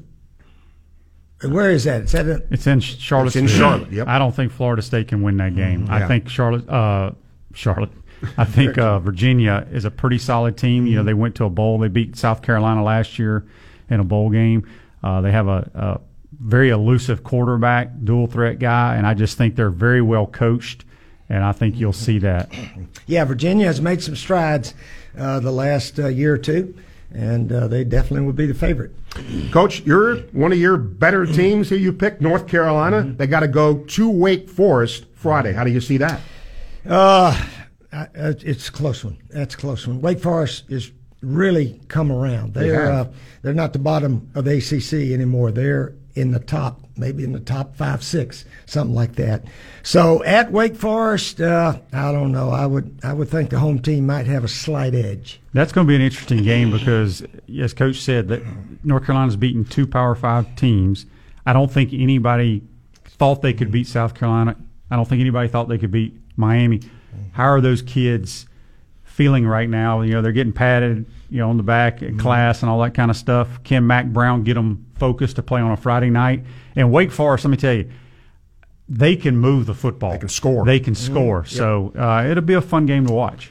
Where is that? Is that a- it's in Charlotte. It's in Charlotte. Yep. I don't think Florida State can win that game. Mm-hmm. I think Charlotte. Uh, Charlotte. I think uh, Virginia is a pretty solid team. You know, they went to a bowl. They beat South Carolina last year in a bowl game. Uh, they have a, a, very elusive quarterback, dual threat guy, and I just think they're very well coached. And I think you'll see that. Yeah, Virginia has made some strides uh, the last uh, year or two, and uh, they definitely would be the favorite. Coach, you're one of your better teams here. You picked North Carolina. They got to go to Wake Forest Friday. How do you see that? Uh, it's a close one. That's a close one. Wake Forest is really come around. They're uh, they're not the bottom of the ACC anymore. They're in the top, maybe in the top five, six, something like that. So at Wake Forest, uh, I don't know. I would I would think the home team might have a slight edge. That's going to be an interesting game because, as Coach said, that North Carolina's beaten two Power Five teams. I don't think anybody thought they could beat South Carolina. I don't think anybody thought they could beat Miami. How are those kids feeling right now? You know, they're getting patted, you know, on the back in class and all that kind of stuff. Can Mack Brown get them focused to play on a Friday night? And Wake Forest, let me tell you, they can move the football. They can score. They can score. Yep. So uh, it'll be a fun game to watch.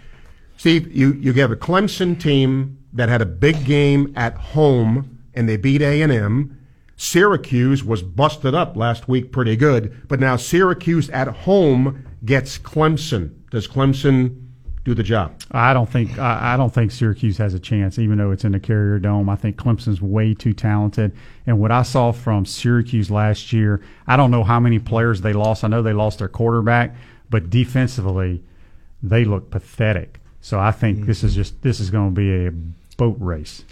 Steve, you, you have a Clemson team that had a big game at home and they beat A&M. Syracuse was busted up last week pretty good, but now Syracuse at home gets Clemson. Does Clemson do the job? I don't think I, I don't think Syracuse has a chance, even though it's in the Carrier Dome. I think Clemson's way too talented. And what I saw from Syracuse last year, I don't know how many players they lost. I know they lost their quarterback, but defensively, they look pathetic. So I think mm-hmm. this is just this is going to be a boat race.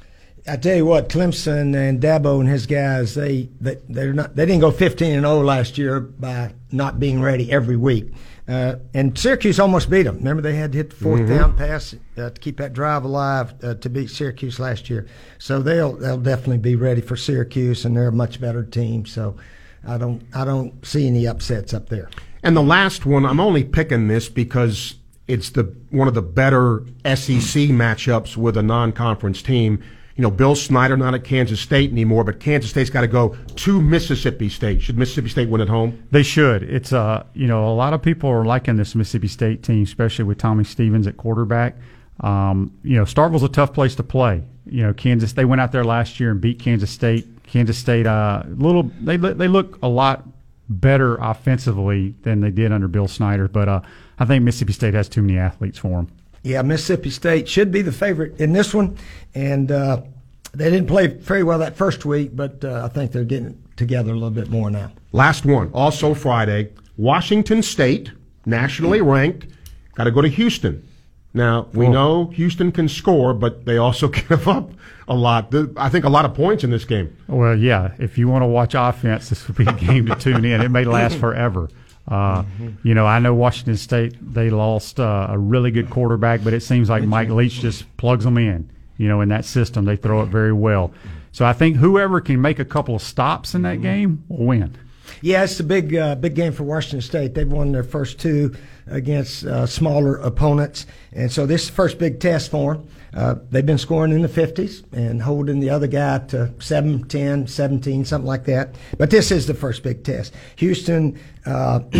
I tell you what, Clemson and Dabo and his guys, they they they're not they didn't go 15 and 0 last year by not being ready every week. Uh, and Syracuse almost beat them. Remember, they had to hit the 4th Mhm. down pass uh, to keep that drive alive uh, to beat Syracuse last year. So they'll they'll definitely be ready for Syracuse, and they're a much better team. So I don't I don't see any upsets up there. And the last one, I'm only picking this because it's the one of the better SEC matchups with a non-conference team. You know, Bill Snyder not at Kansas State anymore, but Kansas State's got to go to Mississippi State. Should Mississippi State win at home? They should. It's uh, you know, a lot of people are liking this Mississippi State team, especially with Tommy Stevens at quarterback. Um, you know, Starkville's a tough place to play. You know, Kansas. They went out there last year and beat Kansas State. Kansas State, uh, little they they look a lot better offensively than they did under Bill Snyder, but uh, I think Mississippi State has too many athletes for them. Yeah, Mississippi State should be the favorite in this one, and uh, they didn't play very well that first week, but uh, I think they're getting together a little bit more now. Last one, also Friday. Washington State, nationally ranked, got to go to Houston. Now, we Cool. know Houston can score, but they also give up a lot. I think a lot of points in this game. Well, yeah. If you want to watch offense, this would be a game to tune in. It may last forever. Uh, You know, I know Washington State they lost uh, a really good quarterback, but it seems like Mike Leach just plugs them in. You know, in that system, they throw it very well. So I think whoever can make a couple of stops in that game will win. Yeah, it's a big, uh, big game for Washington State. They've won their first two against uh, smaller opponents, and so this first big test for them. Uh, they've been scoring in the 50s and holding the other guy to 7, 10, 17, something like that. But this is the first big test. Houston uh,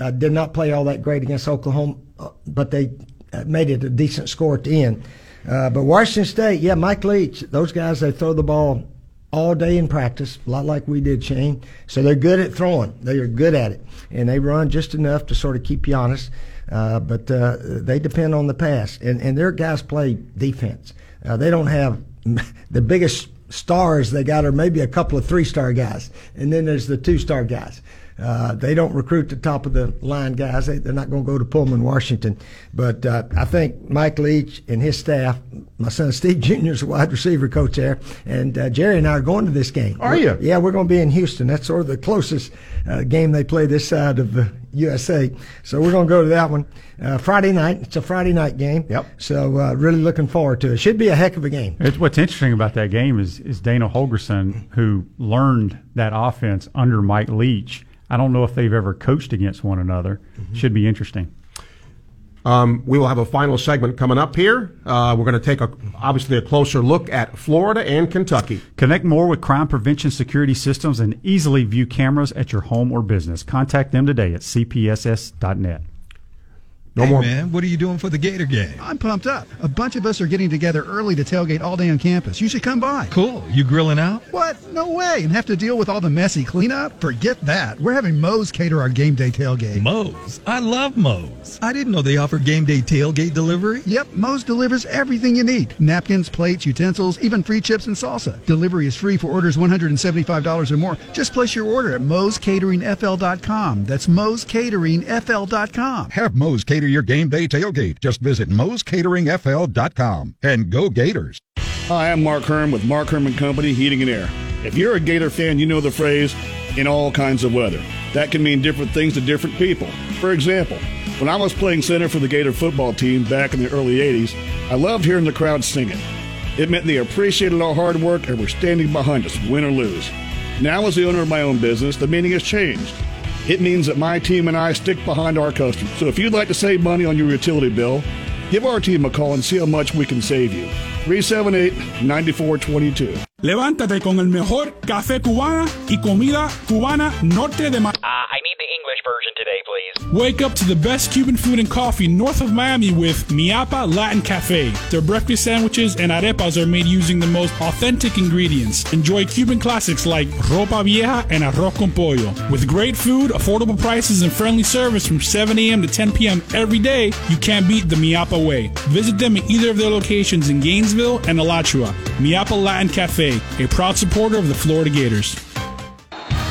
uh, did not play all that great against Oklahoma, uh, but they uh, made it a decent score at the end. But Washington State, yeah, Mike Leach, those guys, they throw the ball all day in practice, a lot like we did, Shane. So they're good at throwing. They are good at it, and they run just enough to sort of keep you honest. Uh, but uh, they depend on the pass, and and their guys play defense. Uh, they don't have the biggest stars they got are maybe a couple of three star guys, and then there's the two star guys. Uh, they don't recruit the top of the line guys. They, are not going to go to Pullman, Washington. But uh, I think Mike Leach and his staff, my son Steve Jr. is a wide receiver coach there, and uh, Jerry and I are going to this game. Are you? Yeah, we're going to be in Houston. That's sort of the closest uh, game they play this side of the USA. So we're going to go to that one uh, Friday night. It's a Friday night game. Yep. So uh, really looking forward to it. Should be a heck of a game. It's, what's interesting about that game is is Dana Holgorsen, who learned that offense under Mike Leach I don't know if they've ever coached against one another. Mm-hmm. Should be interesting. Um, we will have a final segment coming up here. Uh, we're going to take a, obviously a closer look at Florida and Kentucky. Connect more with crime prevention security systems and easily view cameras at your home or business. Contact them today at cpss.net. No hey more. man, what are you doing for the Gator game? I'm pumped up. A bunch of us are getting together early to tailgate all day on campus. You should come by. Cool. You grilling out? What? No way. And have to deal with all the messy cleanup? Forget that. We're having Moe's cater our game day tailgate. Moe's? I love Moe's. I didn't know they offer game day tailgate delivery. Yep, Moe's delivers everything you need. Napkins, plates, utensils, even free chips and salsa. Delivery is free for orders $175 or more. Just place your order at moescateringfl.com. That's moescateringfl.com. Have Moe's Catering your game day tailgate. Just visit Moe'sCateringFL.com and go Gators. Hi, I'm Mark Herm with Mark Herm and Company Heating and Air. If you're a Gator fan, you know the phrase in all kinds of weather. That can mean different things to different people. For example, when I was playing center for the Gator football team back in the early 80s, I loved hearing the crowd singing. It meant they appreciated our hard work and were standing behind us, win or lose. Now, as the owner of my own business, the meaning has changed. It means that my team and I stick behind our customers. So if you'd like to save money on your utility bill, give our team a call and see how much we can save you. 378 9422. Levántate con el mejor café cubana y comida cubana norte de Miami. Wake up to the best Cuban food and coffee north of Miami with Miapa Latin Cafe. Their breakfast sandwiches and arepas are made using the most authentic ingredients. Enjoy Cuban classics like ropa vieja and arroz con pollo. With great food, affordable prices, and friendly service from 7 a.m. to 10 p.m. every day, you can't beat the Miapa way. Visit them at either of their locations in Gainesville and Alachua. Miapa Latin Cafe, a proud supporter of the Florida Gators.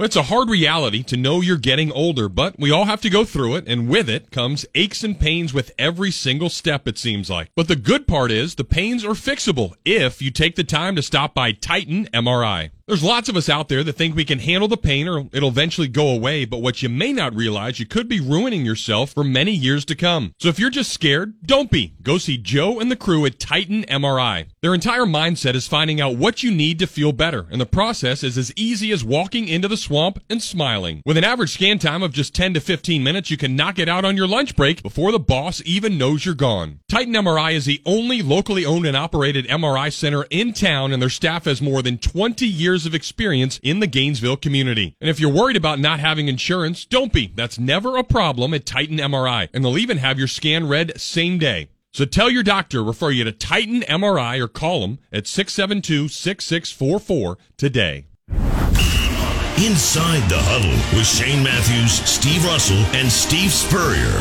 Well, it's a hard reality to know you're getting older, but we all have to go through it, and with it comes aches and pains with every single step, it seems like. But the good part is the pains are fixable if you take the time to stop by Titan MRI. There's lots of us out there that think we can handle the pain or it'll eventually go away, but what you may not realize, you could be ruining yourself for many years to come. So if you're just scared, don't be. Go see Joe and the crew at Titan MRI. Their entire mindset is finding out what you need to feel better, and the process is as easy as walking into the swamp and smiling. With an average scan time of just 10 to 15 minutes, you can knock it out on your lunch break before the boss even knows you're gone. Titan MRI is the only locally owned and operated MRI center in town, and their staff has more than 20 years years of experience in the Gainesville community. And if you're worried about not having insurance, don't be. That's never a problem at Titan MRI. And they'll even have your scan read same day. So tell your doctor, refer you to Titan MRI or call them at 672 6644 today. Inside the Huddle with Shane Matthews, Steve Russell, and Steve Spurrier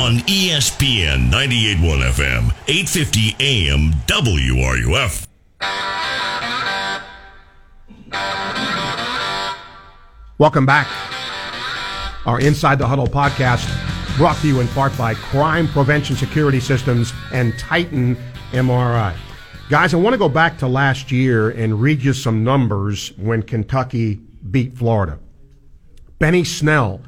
on ESPN 98.1 FM, 850 AM WRUF. Welcome back. Our Inside the Huddle podcast brought to you in part by Crime Prevention Security Systems and Titan MRI. Guys, I want to go back to last year and read you some numbers when Kentucky beat Florida. Benny Snell,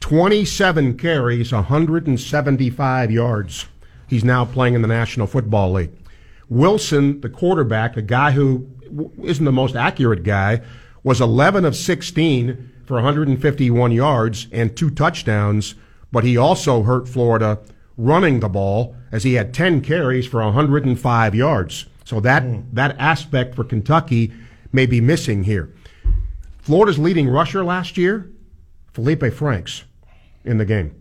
27 carries, 175 yards. He's now playing in the National Football League. Wilson, the quarterback, the guy who isn't the most accurate guy, was 11 of 16 for 151 yards and two touchdowns, but he also hurt Florida running the ball as he had 10 carries for 105 yards. So that, hmm. that aspect for Kentucky may be missing here. Florida's leading rusher last year, Felipe Franks, in the game.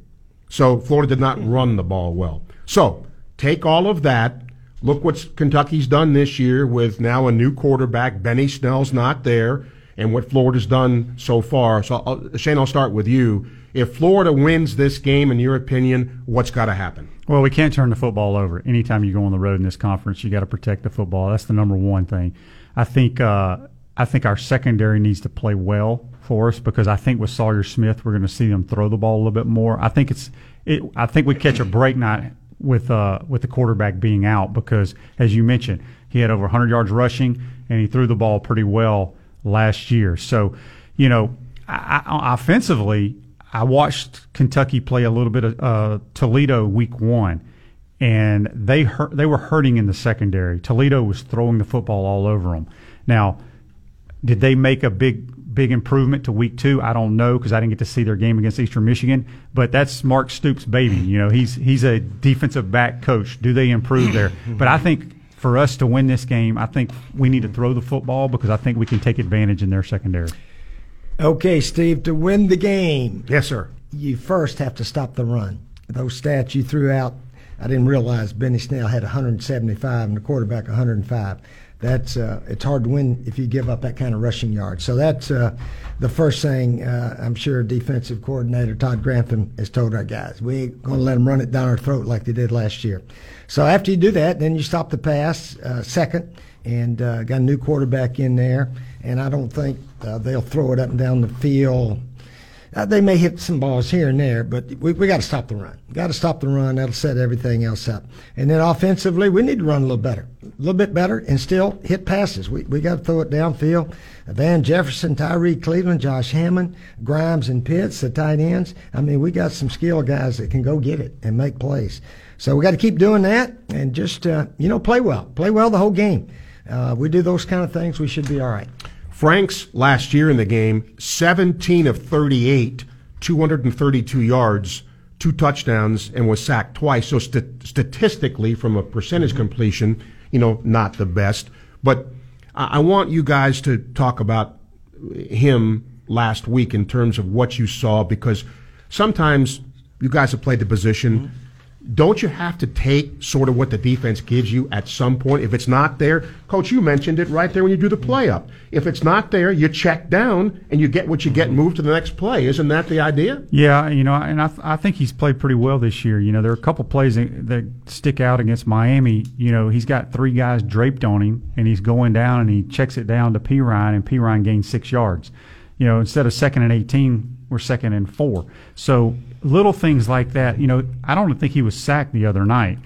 So Florida did not hmm. run the ball well. So take all of that. Look what Kentucky's done this year with now a new quarterback. Benny Snell's not there, and what Florida's done so far. So I'll, Shane, I'll start with you. If Florida wins this game, in your opinion, what's got to happen? Well, we can't turn the football over. Anytime you go on the road in this conference, you got to protect the football. That's the number one thing. I think uh, I think our secondary needs to play well for us because I think with Sawyer Smith, we're going to see them throw the ball a little bit more. I think it's it. I think we catch a break night with uh, with the quarterback being out because, as you mentioned, he had over 100 yards rushing and he threw the ball pretty well last year. So, you know, I, I, offensively, I watched Kentucky play a little bit of uh, Toledo week one, and they hurt, they were hurting in the secondary. Toledo was throwing the football all over them. Now, did they make a big big improvement to week two? I don't know because I didn't get to see their game against Eastern Michigan. But that's Mark Stoops' baby. You know, he's he's a defensive back coach. Do they improve there? But I think for us to win this game, I think we need to throw the football because I think we can take advantage in their secondary. Okay, Steve, to win the game, yes, sir. You first have to stop the run. Those stats you threw out, I didn't realize Benny Snell had 175 and the quarterback 105 that's uh, it's hard to win if you give up that kind of rushing yards. So that's uh, the first thing uh, I'm sure defensive coordinator Todd Grantham has told our guys. We ain't going to let them run it down our throat like they did last year. So after you do that, then you stop the pass uh, second and uh, got a new quarterback in there. And I don't think uh, they'll throw it up and down the field uh, they may hit some balls here and there, but we, we got to stop the run. Got to stop the run. That'll set everything else up. And then offensively, we need to run a little better, a little bit better, and still hit passes. We we got to throw it downfield. Van Jefferson, Tyrie Cleveland, Josh Hammond, Grimes, and Pitts, the tight ends. I mean, we got some skill guys that can go get it and make plays. So we got to keep doing that and just uh, you know play well, play well the whole game. Uh, we do those kind of things, we should be all right. Franks last year in the game, 17 of 38, 232 yards, two touchdowns, and was sacked twice. So st- statistically, from a percentage completion, you know, not the best. But I-, I want you guys to talk about him last week in terms of what you saw because sometimes you guys have played the position. Mm-hmm don't you have to take sort of what the defense gives you at some point? If it's not there, coach, you mentioned it right there when you do the play up. If it's not there, you check down and you get what you get and move to the next play. Isn't that the idea? Yeah, you know, and I, th- I think he's played pretty well this year. You know, there are a couple plays that, stick out against Miami. You know, he's got three guys draped on him and he's going down and he checks it down to Perine and Perine gains six yards. You know, instead of second and 18, we're second and four. So little things like that. You know, I don't think he was sacked the other night.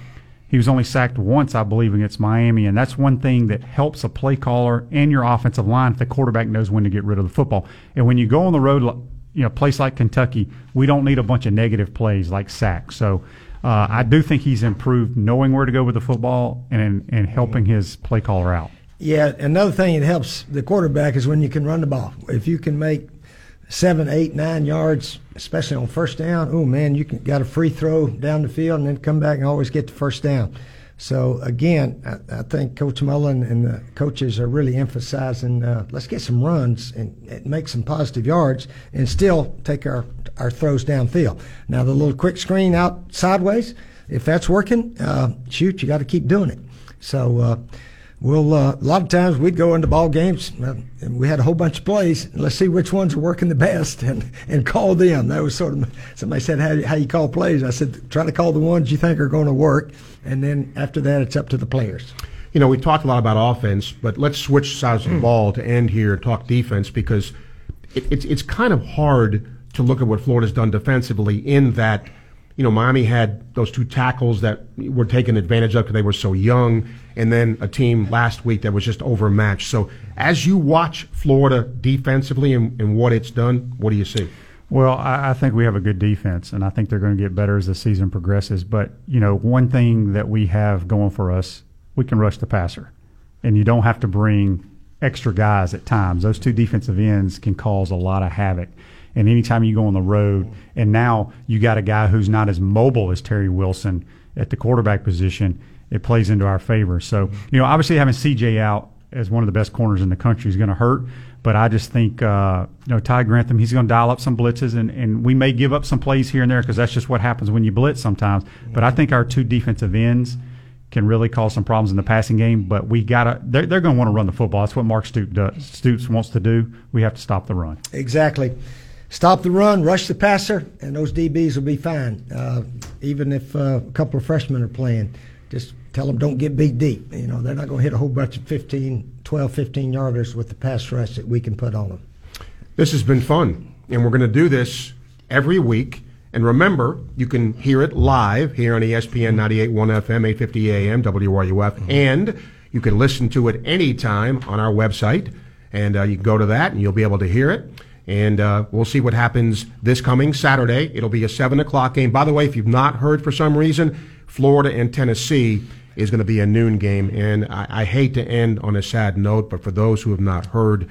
He was only sacked once, I believe, against Miami, and that's one thing that helps a play caller and your offensive line if the quarterback knows when to get rid of the football. And when you go on the road, you know, a place like Kentucky, we don't need a bunch of negative plays like sacks. So uh, I do think he's improved knowing where to go with the football and and helping his play caller out. Yeah, another thing that helps the quarterback is when you can run the ball. If you can make seven, eight, nine yards, especially on first down, oh man, you can, got a free throw down the field and then come back and always get the first down. So again, I, I think Coach Mullen and the coaches are really emphasizing uh, let's get some runs and, and, make some positive yards and still take our our throws downfield. Now the little quick screen out sideways, if that's working, uh, shoot, you got to keep doing it. So. Uh, we'll uh, a lot of times we'd go into ball games uh, and we had a whole bunch of plays. Let's see which ones are working the best and, and call them. That was sort of somebody said how, how you call plays. I said try to call the ones you think are going to work, and then after that it's up to the players. You know, we talked a lot about offense, but let's switch sides of the ball to end here and talk defense because it, it's it's kind of hard to look at what Florida's done defensively in that you know, Miami had those two tackles that were taken advantage of because they were so young, and then a team last week that was just overmatched. So, as you watch Florida defensively and, and what it's done, what do you see? Well, I, I, think we have a good defense, and I think they're going to get better as the season progresses. But you know, one thing that we have going for us we can rush the passer, and you don't have to bring extra guys at times. Those two defensive ends can cause a lot of havoc. And anytime you go on the road, and now you got a guy who's not as mobile as Terry Wilson at the quarterback position, it plays into our favor. So, you know, obviously having CJ out as one of the best corners in the country is going to hurt. But I just think, uh, you know, Ty Grantham, he's going to dial up some blitzes, and, and we may give up some plays here and there because that's just what happens when you blitz sometimes. But I think our two defensive ends can really cause some problems in the passing game. But we got to, they're, they're going to want to run the football. That's what Mark Stoops, does, Stoops wants to do. We have to stop the run. Exactly. Stop the run, rush the passer, and those DBs will be fine. Uh, even if uh, a couple of freshmen are playing, just tell them don't get beat deep. You know, they're not going to hit a whole bunch of 15, 12, 15 yarders with the pass rush that we can put on them. This has been fun, and we're going to do this every week. And remember, you can hear it live here on ESPN 98.1 FM, 850 AM, WRUF, and you can listen to it anytime on our website. And uh, you can go to that, and you'll be able to hear it. And uh, we'll see what happens this coming Saturday. It'll be a 7 o'clock game. By the way, if you've not heard for some reason, Florida and Tennessee is going to be a noon game. And I, I, hate to end on a sad note, but for those who have not heard,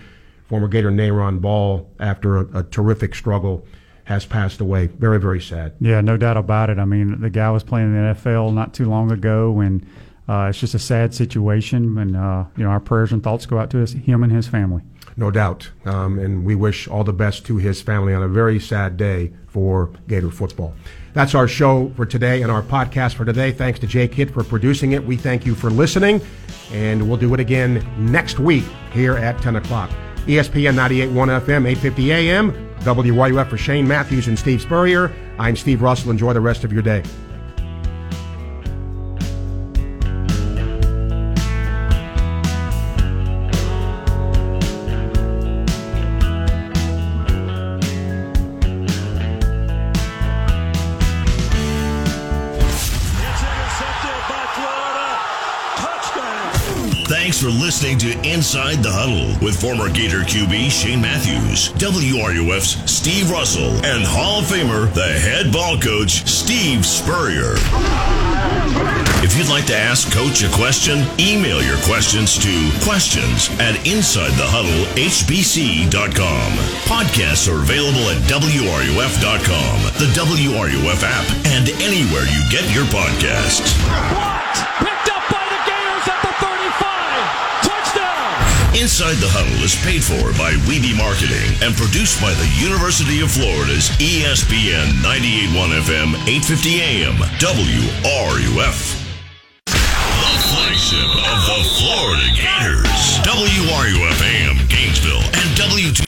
former Gator Neiron Ball, after a, a terrific struggle, has passed away. Very, very sad. Yeah, no doubt about it. I mean, the guy was playing in the NFL not too long ago, and uh, it's just a sad situation. And, uh, you know, our prayers and thoughts go out to his, him and his family. No doubt. Um, and we wish all the best to his family on a very sad day for Gator football. That's our show for today and our podcast for today. Thanks to Jake Hitt for producing it. We thank you for listening, and we'll do it again next week here at 10 o'clock. ESPN 98.1 FM, 850 AM, WRUF for Shane Matthews and Steve Spurrier. I'm Steve Russell. Enjoy the rest of your day. Thanks for listening to Inside the Huddle with former Gator QB Shane Matthews, WRUF's Steve Russell, and Hall of Famer, the head ball coach, Steve Spurrier. If you'd like to ask Coach a question, email your questions to questions at InsideTheHuddleHBC.com. Podcasts are available at WRUF.com, the WRUF app, and anywhere you get your podcasts. Picked up by the Gators at the 35. Touchdown. Inside the Huddle is paid for by Weeby Marketing and produced by the University of Florida's ESPN 98.1 FM, 850 AM, WRUF. The flagship of the Florida Gators, WRUF AM, Gainesville, and W2.